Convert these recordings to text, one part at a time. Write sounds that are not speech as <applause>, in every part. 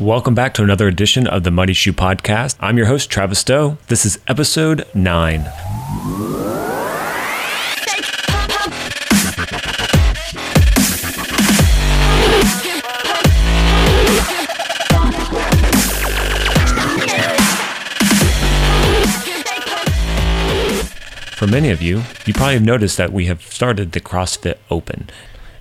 Welcome back to another edition of the Muddy Shoe Podcast. I'm your host, Travis Stowe. This is episode nine. For many of you, you probably have noticed that we have started the CrossFit Open.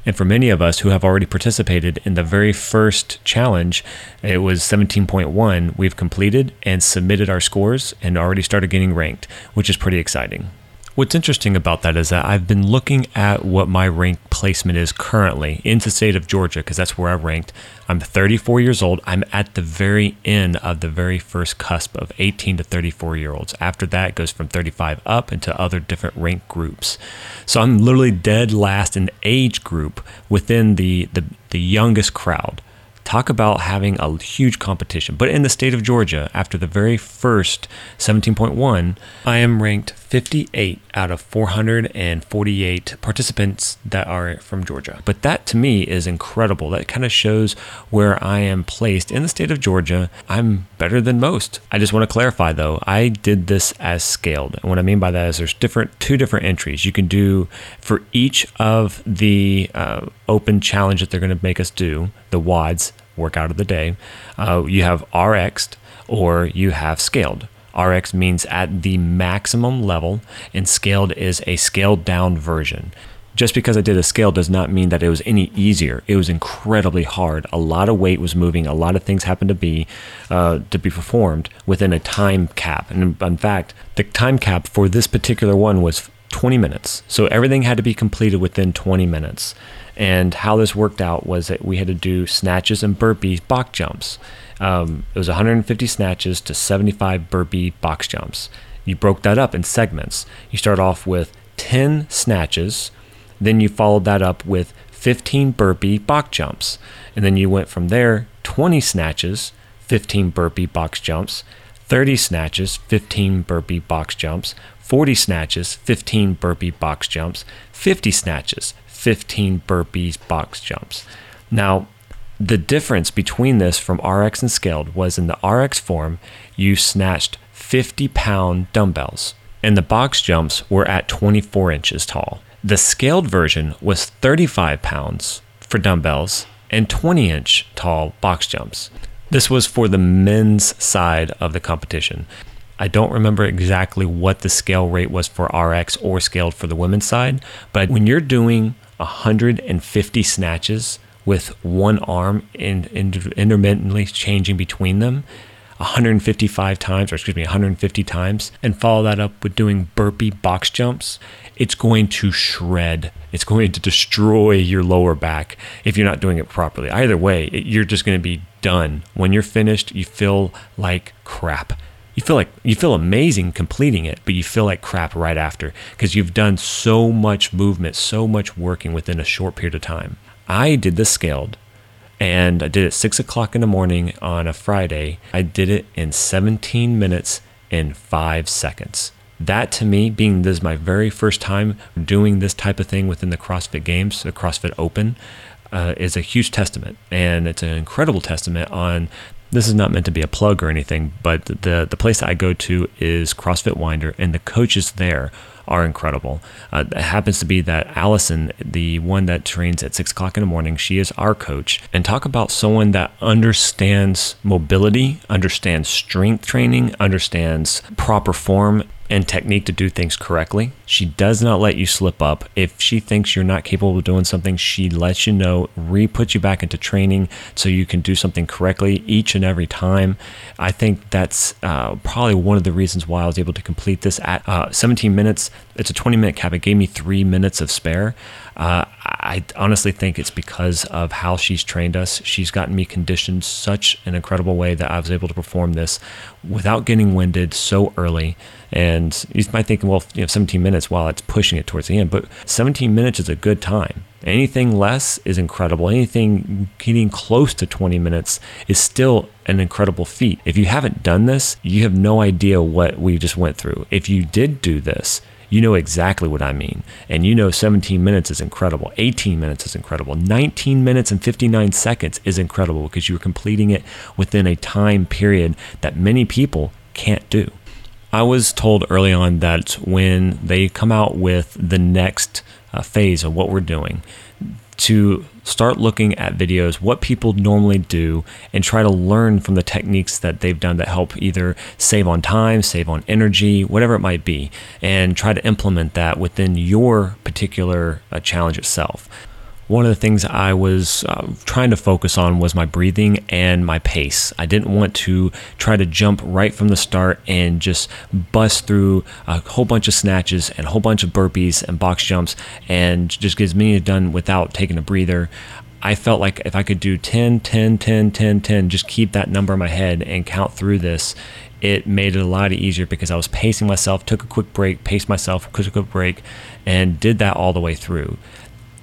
And for many of us who have already participated in the very first challenge, it was 17.1, we've completed and submitted our scores and already started getting ranked, which is pretty exciting. What's interesting about that is that I've been looking at what my rank placement is currently in the state of Georgia, because that's where I ranked. I'm 34 years old. I'm at the very end of the very first cusp of 18 to 34 year olds. After that, goes from 35 up into other different rank groups. So I'm literally dead last in age group within the, the, the youngest crowd. Talk about having a huge competition. But in the state of Georgia, after the very first 17.1, I am ranked 58 out of 448 participants that are from Georgia. But that to me is incredible. That kind of shows where I am placed in the state of Georgia. I'm better than most. I just want to clarify though, I did this as scaled. And what I mean by that is there's different two different entries you can do for each of the uh, open challenge that they're going to make us do, the WODs workout of the day. Uh, you have RX or you have scaled. RX means at the maximum level, and scaled is a scaled down version. Just because I did a scale does not mean that it was any easier. It was incredibly hard. A lot of weight was moving. A lot of things happened to be uh, to be performed within a time cap. And in fact, the time cap for this particular one was 20 minutes. So everything had to be completed within 20 minutes. And how this worked out was that we had to do snatches and burpees, box jumps. Um, it was 150 snatches to 75 burpee box jumps. You broke that up in segments. You start off with 10 snatches, then you followed that up with 15 burpee box jumps. And then you went from there 20 snatches, 15 burpee box jumps, 30 snatches, 15 burpee box jumps, 40 snatches, 15 burpee box jumps, 50 snatches, 15 burpees box jumps. Now, the difference between this from RX and scaled was in the RX form, you snatched 50 pound dumbbells, and the box jumps were at 24 inches tall. The scaled version was 35 pounds for dumbbells and 20 inch tall box jumps. This was for the men's side of the competition. I don't remember exactly what the scale rate was for RX or scaled for the women's side, but when you're doing 150 snatches, with one arm in, in, intermittently changing between them 155 times, or excuse me, 150 times, and follow that up with doing burpee box jumps, it's going to shred. It's going to destroy your lower back if you're not doing it properly. Either way, it, you're just going to be done. When you're finished, you feel like crap. You feel like you feel amazing completing it, but you feel like crap right after because you've done so much movement, so much working within a short period of time. I did this scaled and I did it six o'clock in the morning on a Friday. I did it in 17 minutes and five seconds. That to me, being this is my very first time doing this type of thing within the CrossFit Games, the CrossFit Open, uh, is a huge testament. And it's an incredible testament on this is not meant to be a plug or anything, but the the place I go to is CrossFit Winder, and the coaches there are incredible. Uh, it happens to be that Allison, the one that trains at six o'clock in the morning, she is our coach. And talk about someone that understands mobility, understands strength training, understands proper form, and technique to do things correctly. She does not let you slip up. If she thinks you're not capable of doing something, she lets you know, re puts you back into training so you can do something correctly each and every time. I think that's uh, probably one of the reasons why I was able to complete this at uh, 17 minutes. It's a 20 minute cap. It gave me three minutes of spare. Uh, I honestly think it's because of how she's trained us. She's gotten me conditioned such an incredible way that I was able to perform this without getting winded so early. And you might think, well, you know, 17 minutes while it's pushing it towards the end, but 17 minutes is a good time. Anything less is incredible. Anything getting close to 20 minutes is still an incredible feat. If you haven't done this, you have no idea what we just went through. If you did do this, you know exactly what I mean. And you know 17 minutes is incredible, 18 minutes is incredible, 19 minutes and 59 seconds is incredible because you're completing it within a time period that many people can't do. I was told early on that when they come out with the next uh, phase of what we're doing, to start looking at videos, what people normally do, and try to learn from the techniques that they've done that help either save on time, save on energy, whatever it might be, and try to implement that within your particular uh, challenge itself one of the things I was uh, trying to focus on was my breathing and my pace. I didn't want to try to jump right from the start and just bust through a whole bunch of snatches and a whole bunch of burpees and box jumps and just get as many done without taking a breather. I felt like if I could do 10, 10, 10, 10, 10, just keep that number in my head and count through this, it made it a lot easier because I was pacing myself, took a quick break, paced myself, took a quick break, and did that all the way through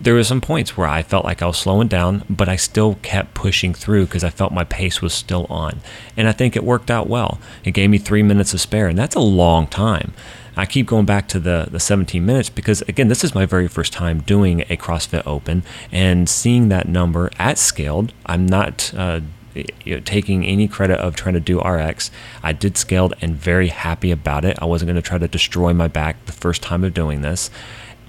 there were some points where I felt like I was slowing down, but I still kept pushing through because I felt my pace was still on. And I think it worked out well. It gave me three minutes to spare, and that's a long time. I keep going back to the, the 17 minutes because, again, this is my very first time doing a CrossFit Open and seeing that number at scaled. I'm not. Uh, you know, taking any credit of trying to do RX. I did scaled and very happy about it. I wasn't going to try to destroy my back the first time of doing this.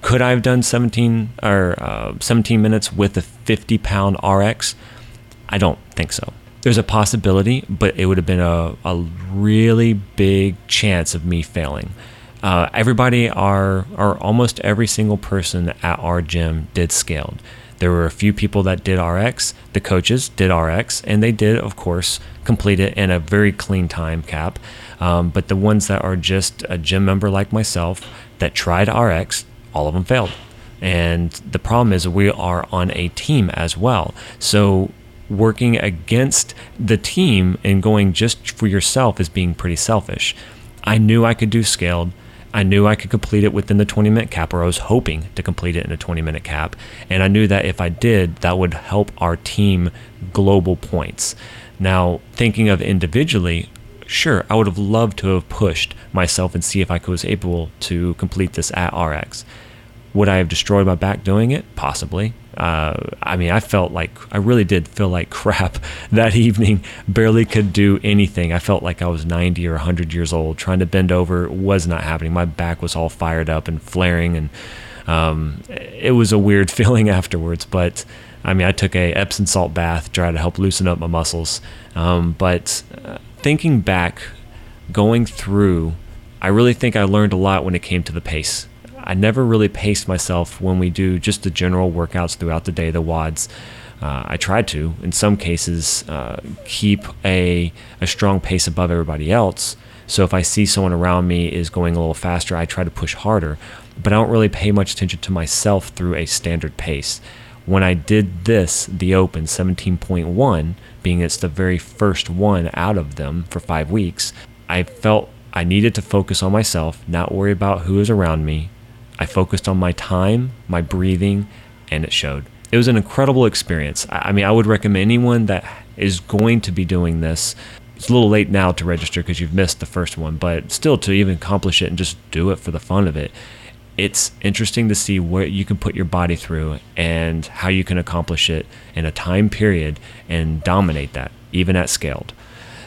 Could I have done 17 or uh, 17 minutes with a 50 pound RX? I don't think so. There's a possibility, but it would have been a, a really big chance of me failing. Uh, everybody are or almost every single person at our gym did scaled. There were a few people that did RX. The coaches did RX, and they did, of course, complete it in a very clean time cap. Um, but the ones that are just a gym member like myself that tried RX all of them failed. And the problem is we are on a team as well. So working against the team and going just for yourself is being pretty selfish. I knew I could do scaled. I knew I could complete it within the 20 minute cap, or I was hoping to complete it in a 20 minute cap. And I knew that if I did, that would help our team global points. Now, thinking of individually, sure, I would have loved to have pushed myself and see if I was able to complete this at RX. Would I have destroyed my back doing it? Possibly. Uh, I mean, I felt like I really did feel like <laughs> crap that evening. Barely could do anything. I felt like I was 90 or 100 years old. Trying to bend over was not happening. My back was all fired up and flaring, and um, it was a weird <laughs> feeling afterwards. But I mean, I took a Epsom salt bath, try to help loosen up my muscles. Um, but uh, thinking back, going through, I really think I learned a lot when it came to the pace. I never really pace myself when we do just the general workouts throughout the day, the WODs. Uh, I tried to, in some cases, uh, keep a, a strong pace above everybody else. So if I see someone around me is going a little faster, I try to push harder. But I don't really pay much attention to myself through a standard pace. When I did this, the Open 17.1, being it's the very first one out of them for five weeks, I felt I needed to focus on myself, not worry about who is around me, I focused on my time, my breathing, and it showed. It was an incredible experience. I mean, I would recommend anyone that is going to be doing this. It's a little late now to register because you've missed the first one, but still to even accomplish it and just do it for the fun of it. It's interesting to see what you can put your body through and how you can accomplish it in a time period and dominate that, even at scaled.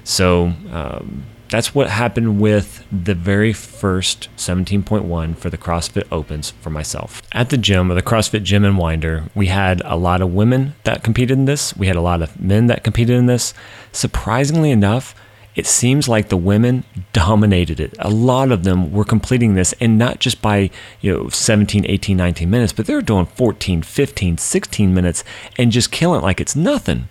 So, um, that's what happened with the very first 17.1 for the CrossFit Opens for myself. At the gym, or the CrossFit Gym and Winder, we had a lot of women that competed in this. We had a lot of men that competed in this. Surprisingly enough, it seems like the women dominated it. A lot of them were completing this and not just by, you know, 17, 18, 19 minutes, but they were doing 14, 15, 16 minutes and just killing it like it's nothing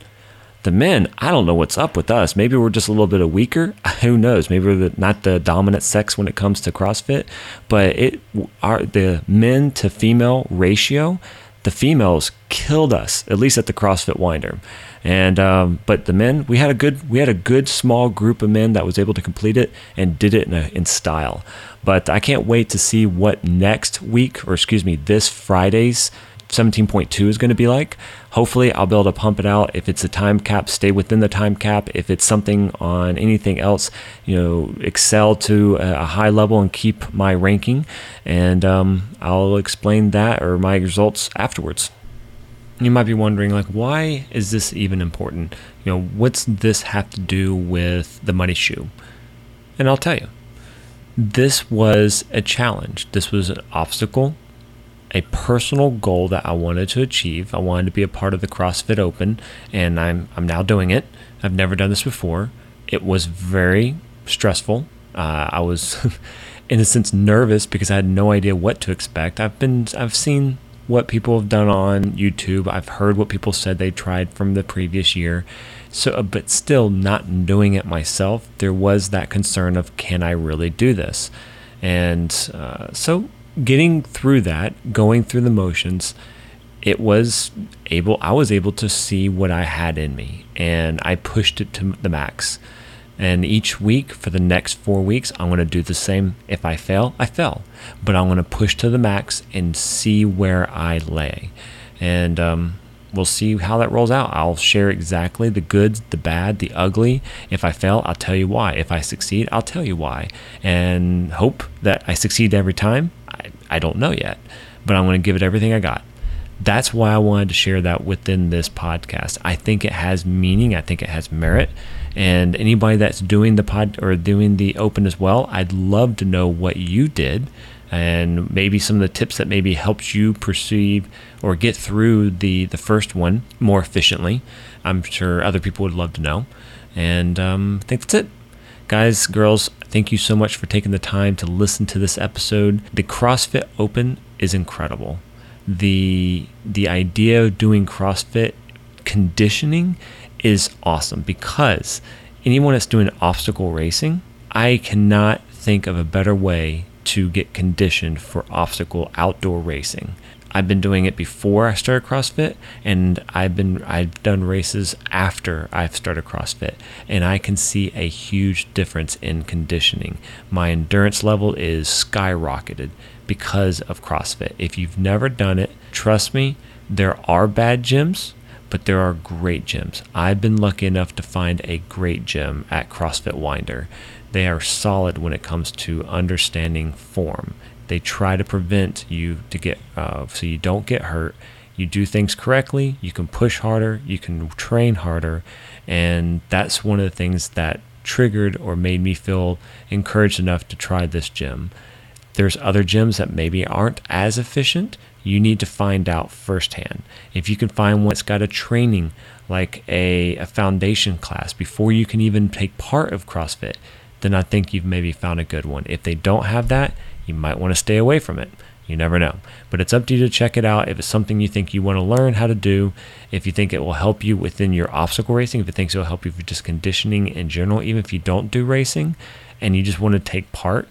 the men, I don't know what's up with us. Maybe we're just a little bit of weaker. <laughs> Who knows? Maybe we're the, not the dominant sex when it comes to CrossFit, but it are the men to female ratio. The females killed us, at least at the CrossFit Winder, and um, but the men, we had a good, we had a good small group of men that was able to complete it and did it in, a, in style. But I can't wait to see what next week, or excuse me, this Friday's 17.2 is going to be like. Hopefully, I'll be able to pump it out. If it's a time cap, stay within the time cap. If it's something on anything else, you know, excel to a high level and keep my ranking. And um, I'll explain that or my results afterwards. You might be wondering, like, why is this even important? You know, what's this have to do with the Muddy Shoe? And I'll tell you. This was a challenge. This was an obstacle a personal goal that I wanted to achieve. I wanted to be a part of the CrossFit Open, and I'm I'm now doing it. I've never done this before. It was very stressful. Uh, I was, <laughs> in a sense, nervous because I had no idea what to expect. I've been I've seen what people have done on YouTube. I've heard what people said they tried from the previous year. So, uh, but still not doing it myself, there was that concern of can I really do this? And uh, so getting through that, going through the motions, it was able I was able to see what I had in me and I pushed it to the max. And each week for the next 4 weeks I'm going to do the same. If I fail, I fail. But I'm going to push to the max and see where I lay. And um, we'll see how that rolls out. I'll share exactly the good, the bad, the ugly. If I fail, I'll tell you why. If I succeed, I'll tell you why. And hope that I succeed every time. I, don't know yet, but I'm going to give it everything I got. That's why I wanted to share that within this podcast. I think it has meaning. I think it has merit. And anybody that's doing the pod or doing the open as well, I'd love to know what you did and maybe some of the tips that maybe helped you perceive or get through the the first one more efficiently. I'm sure other people would love to know. And um, I think that's it. Guys, girls, thank you so much for taking the time to listen to this episode. The CrossFit Open is incredible. The the idea of doing CrossFit conditioning is awesome because anyone that's doing obstacle racing, I cannot think of a better way to get conditioned for obstacle outdoor racing. I've been doing it before I started CrossFit, and I've been I've done races after I've started CrossFit, and I can see a huge difference in conditioning. My endurance level is skyrocketed because of CrossFit. If you've never done it, trust me, there are bad gyms, but there are great gyms. I've been lucky enough to find a great gym at CrossFit Winder they are solid when it comes to understanding form. They try to prevent you to get uh, so you don't get hurt. You do things correctly. You can push harder. You can train harder, and that's one of the things that triggered or made me feel encouraged enough to try this gym. There's other gyms that maybe aren't as efficient. You need to find out firsthand. If you can find one that's got a training like a, a foundation class before you can even take part of CrossFit, then I think you've maybe found a good one. If they don't have that, you might want to stay away from it. You never know. But it's up to you to check it out. If it's something you think you want to learn how to do, if you think it will help you within your obstacle racing, if it thinks it will help you for just conditioning in general, even if you don't do racing and you just want to take part,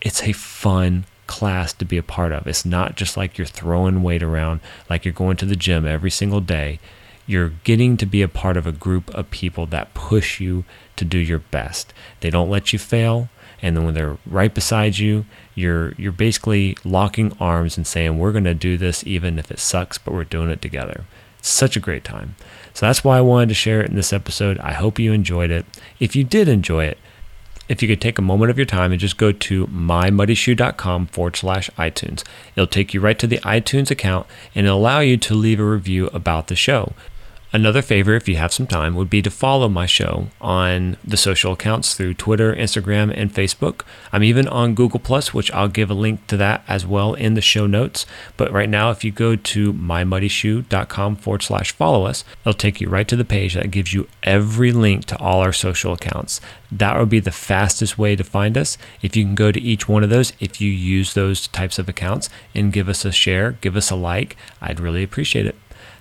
it's a fun class to be a part of. It's not just like you're throwing weight around, like you're going to the gym every single day. You're getting to be a part of a group of people that push you to do your best. They don't let you fail, and then when they're right beside you, you're you're basically locking arms and saying, "We're going to do this even if it sucks, but we're doing it together." It's such a great time. So that's why I wanted to share it in this episode. I hope you enjoyed it. If you did enjoy it, if you could take a moment of your time and just go to mymuddyshoe.com forward slash iTunes. It'll take you right to the iTunes account and it'll allow you to leave a review about the show. Another favor, if you have some time, would be to follow my show on the social accounts through Twitter, Instagram, and Facebook. I'm even on Google Plus, which I'll give a link to that as well in the show notes. But right now, if you go to mymuddyshoe.com forward slash follow us, it'll take you right to the page that gives you every link to all our social accounts. That would be the fastest way to find us. If you can go to each one of those, if you use those types of accounts and give us a share, give us a like, I'd really appreciate it.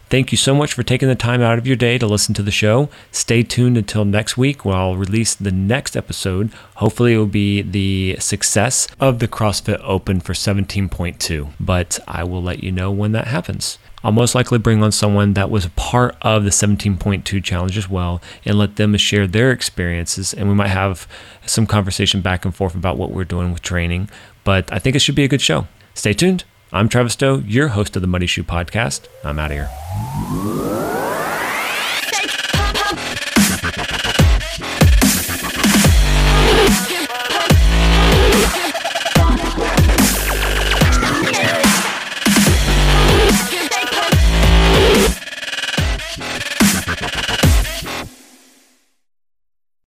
Thank you so much for taking the time out of your day to listen to the show. Stay tuned until next week when I'll release the next episode. Hopefully, it will be the success of the CrossFit Open for 17.2, but I will let you know when that happens. I'll most likely bring on someone that was a part of the 17.2 challenge as well and let them share their experiences. And we might have some conversation back and forth about what we're doing with training. But I think it should be a good show. Stay tuned. I'm Travis Stowe, your host of the Muddy Shoe Podcast. I'm out of here.